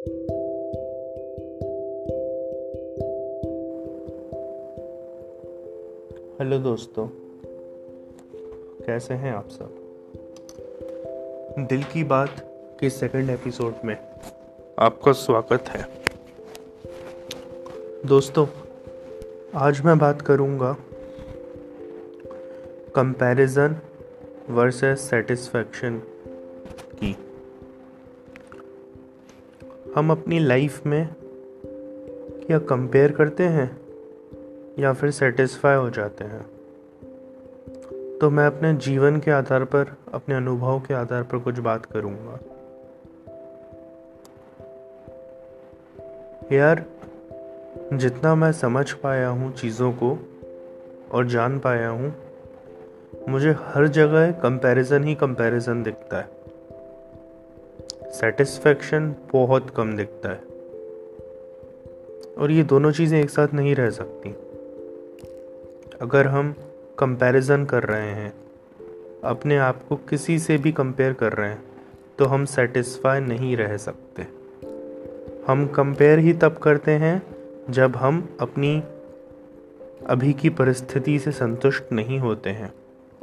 Hello दोस्तों, कैसे हैं आप सब? दिल की बात के सेकंड एपिसोड में आपका स्वागत है। दोस्तों, आज मैं बात करूँगा कंपैरिजन वर्सेस सेटिस्फैक्शन की। हम अपनी लाइफ में क्या कंपेयर करते हैं या फिर सेटिस्फाई हो जाते हैं। तो मैं अपने जीवन के आधार पर, अपने अनुभव के आधार पर कुछ बात करूँगा। यार, जितना मैं समझ पाया हूँ चीज़ों को और जान पाया हूँ, मुझे हर जगह कंपैरिजन ही कंपैरिजन दिखता है। सेटिस्फेक्शन बहुत कम दिखता है। और ये दोनों चीज़ें एक साथ नहीं रह सकती। अगर हम कंपैरिजन कर रहे हैं, अपने आप को किसी से भी कंपेयर कर रहे हैं तो हम सेटिस्फाई नहीं रह सकते। हम कंपेयर ही तब करते हैं जब हम अपनी अभी की परिस्थिति से संतुष्ट नहीं होते हैं।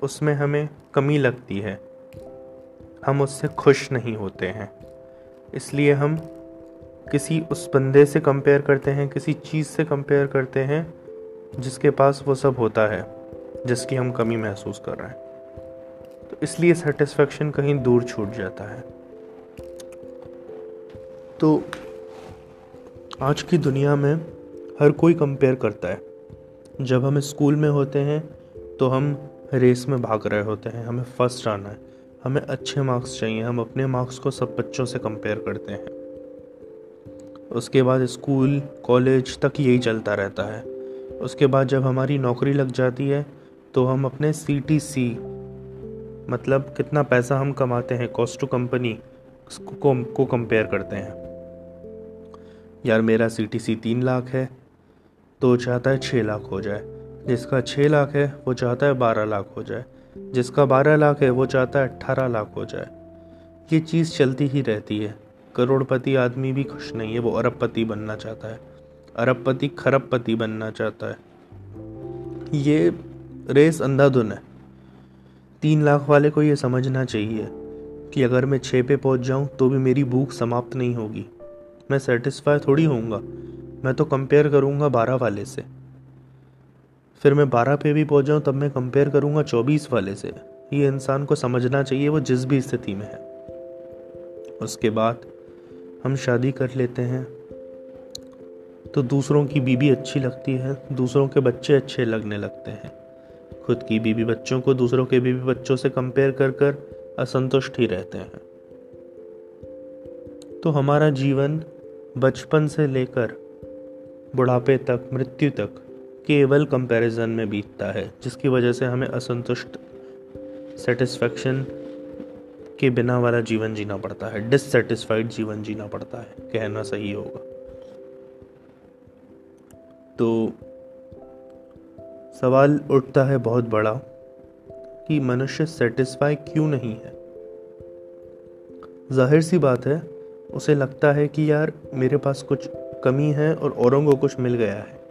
उसमें हमें कमी लगती है। हम उससे खुश नहीं होते हैं। इसलिए हम किसी उस बंदे से कंपेयर करते हैं, किसी चीज़ से कंपेयर करते हैं, जिसके पास वो सब होता है, जिसकी हम कमी महसूस कर रहे हैं। तो इसलिए सेटिस्फेक्शन कहीं दूर छूट जाता है। तो आज की दुनिया में हर कोई कंपेयर करता है। जब हम स्कूल में होते हैं तो हम रेस में भाग रहे होते हैं, हमें फ़र्स्ट आना है। हमें अच्छे मार्क्स चाहिए। हम अपने मार्क्स को सब बच्चों से कंपेयर करते हैं। उसके बाद स्कूल कॉलेज तक यही चलता रहता है। उसके बाद जब हमारी नौकरी लग जाती है तो हम अपने सी टी सी मतलब कितना पैसा हम कमाते हैं कॉस्ट टू कंपनी को को कंपेयर करते हैं। यार मेरा सी टी सी तीन लाख है तो चाहता है छः लाख हो जाए। जिसका छः लाख है, वो चाहता है बारह लाख हो जाए। जिसका बारह लाख है, वो चाहता है अट्ठारह लाख हो जाए। ये चीज़ चलती ही रहती है। करोड़पति आदमी भी खुश नहीं है, वो अरबपति बनना चाहता है। अरबपति खरबपति बनना चाहता है। ये रेस अंधाधुन है। तीन लाख वाले को ये समझना चाहिए कि अगर मैं छः पे पहुँच जाऊँ तो भी मेरी भूख समाप्त नहीं होगी। मैं सेटिस्फाई थोड़ी होऊँगा। मैं तो कंपेयर करूँगा बारह वाले से। फिर मैं बारह पे भी पहुँच तब मैं कंपेयर करूँगा चौबीस वाले से। ये इंसान को समझना चाहिए, वो जिस भी स्थिति में है। उसके बाद हम शादी कर लेते हैं। तो दूसरों की बीबी अच्छी लगती है, दूसरों के बच्चे अच्छे लगने लगते हैं। खुद की बीबी बच्चों को दूसरों के बीबी बच्चों से कंपेयर कर कर असंतुष्ट ही रहते हैं। तो हमारा जीवन बचपन से लेकर बुढ़ापे तक, मृत्यु तक केवल कंपैरिजन में बीतता है, जिसकी वजह से हमें असंतुष्ट सेटिस्फेक्शन के बिना वाला जीवन जीना पड़ता है डिससेटिस्फाइड जीवन जीना पड़ता है, कहना सही होगा। तो सवाल उठता है बहुत बड़ा कि मनुष्य सेटिस्फाई क्यों नहीं है? ज़ाहिर सी बात है, उसे लगता है कि यार मेरे पास कुछ कमी है और औरों को कुछ मिल गया है।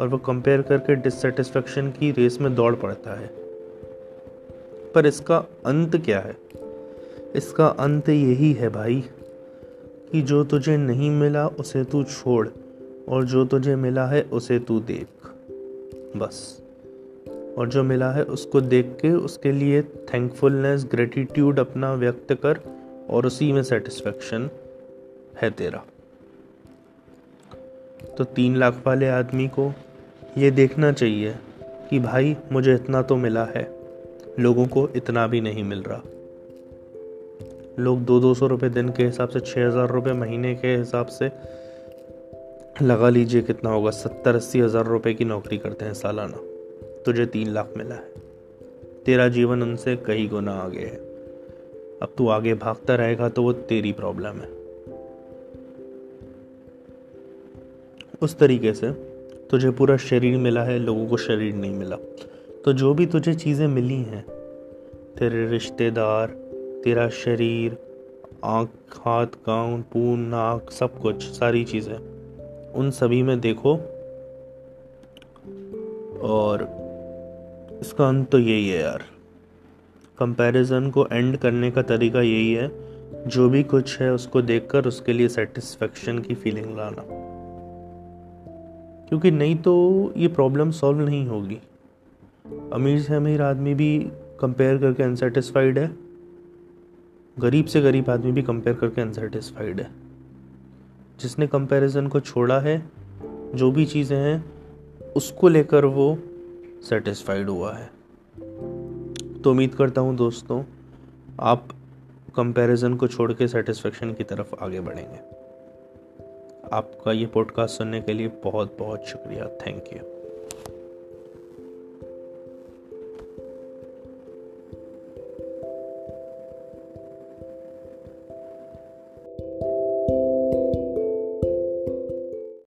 और वो कंपेयर करके डिससेटिस्फेक्शन की रेस में दौड़ पड़ता है। पर इसका अंत क्या है? इसका अंत यही है भाई, कि जो तुझे नहीं मिला उसे तू छोड़, और जो तुझे मिला है उसे तू देख। बस। और जो मिला है उसको देख के उसके लिए थैंकफुलनेस ग्रेटिट्यूड अपना व्यक्त कर, और उसी में सेटिस्फेक्शन है तेरा। तो तीन लाख वाले आदमी को ये देखना चाहिए कि भाई मुझे इतना तो मिला है, लोगों को इतना भी नहीं मिल रहा। लोग दो दो सौ रुपये दिन के हिसाब से छः हज़ार रुपये महीने के हिसाब से, लगा लीजिए कितना होगा सत्तर अस्सी हज़ार रुपये की नौकरी करते हैं सालाना। तुझे तीन लाख मिला है। तेरा जीवन उनसे कई गुना आगे है। अब तू आगे भागता रहेगा तो वो तेरी प्रॉब्लम है। उस तरीके से तुझे पूरा शरीर मिला है, लोगों को शरीर नहीं मिला। तो जो भी तुझे चीज़ें मिली हैं, तेरे रिश्तेदार, तेरा शरीर, आँख, हाथ कान पून, नाक, सब कुछ, सारी चीज़ें, उन सभी में देखो। और इसका अंत तो यही है यार। कंपैरिजन को एंड करने का तरीका यही है, जो भी कुछ है उसको देखकर उसके लिए सेटिस्फेक्शन की फीलिंग लाना। क्योंकि नहीं तो ये प्रॉब्लम सॉल्व नहीं होगी। अमीर से अमीर आदमी भी कंपेयर करके अनसेटिस्फाइड है। गरीब से गरीब आदमी भी कंपेयर करके अनसेटिस्फाइड है। जिसने कंपैरिजन को छोड़ा है, जो भी चीज़ें हैं, उसको लेकर वो सेटिस्फाइड हुआ है। तो उम्मीद करता हूँ दोस्तों, आप कंपैरिजन को छोड़ के सेटिस्फेक्शन की तरफ़ आगे बढ़ेंगे। आपका ये पॉडकास्ट सुनने के लिए बहुत बहुत शुक्रिया। Thank you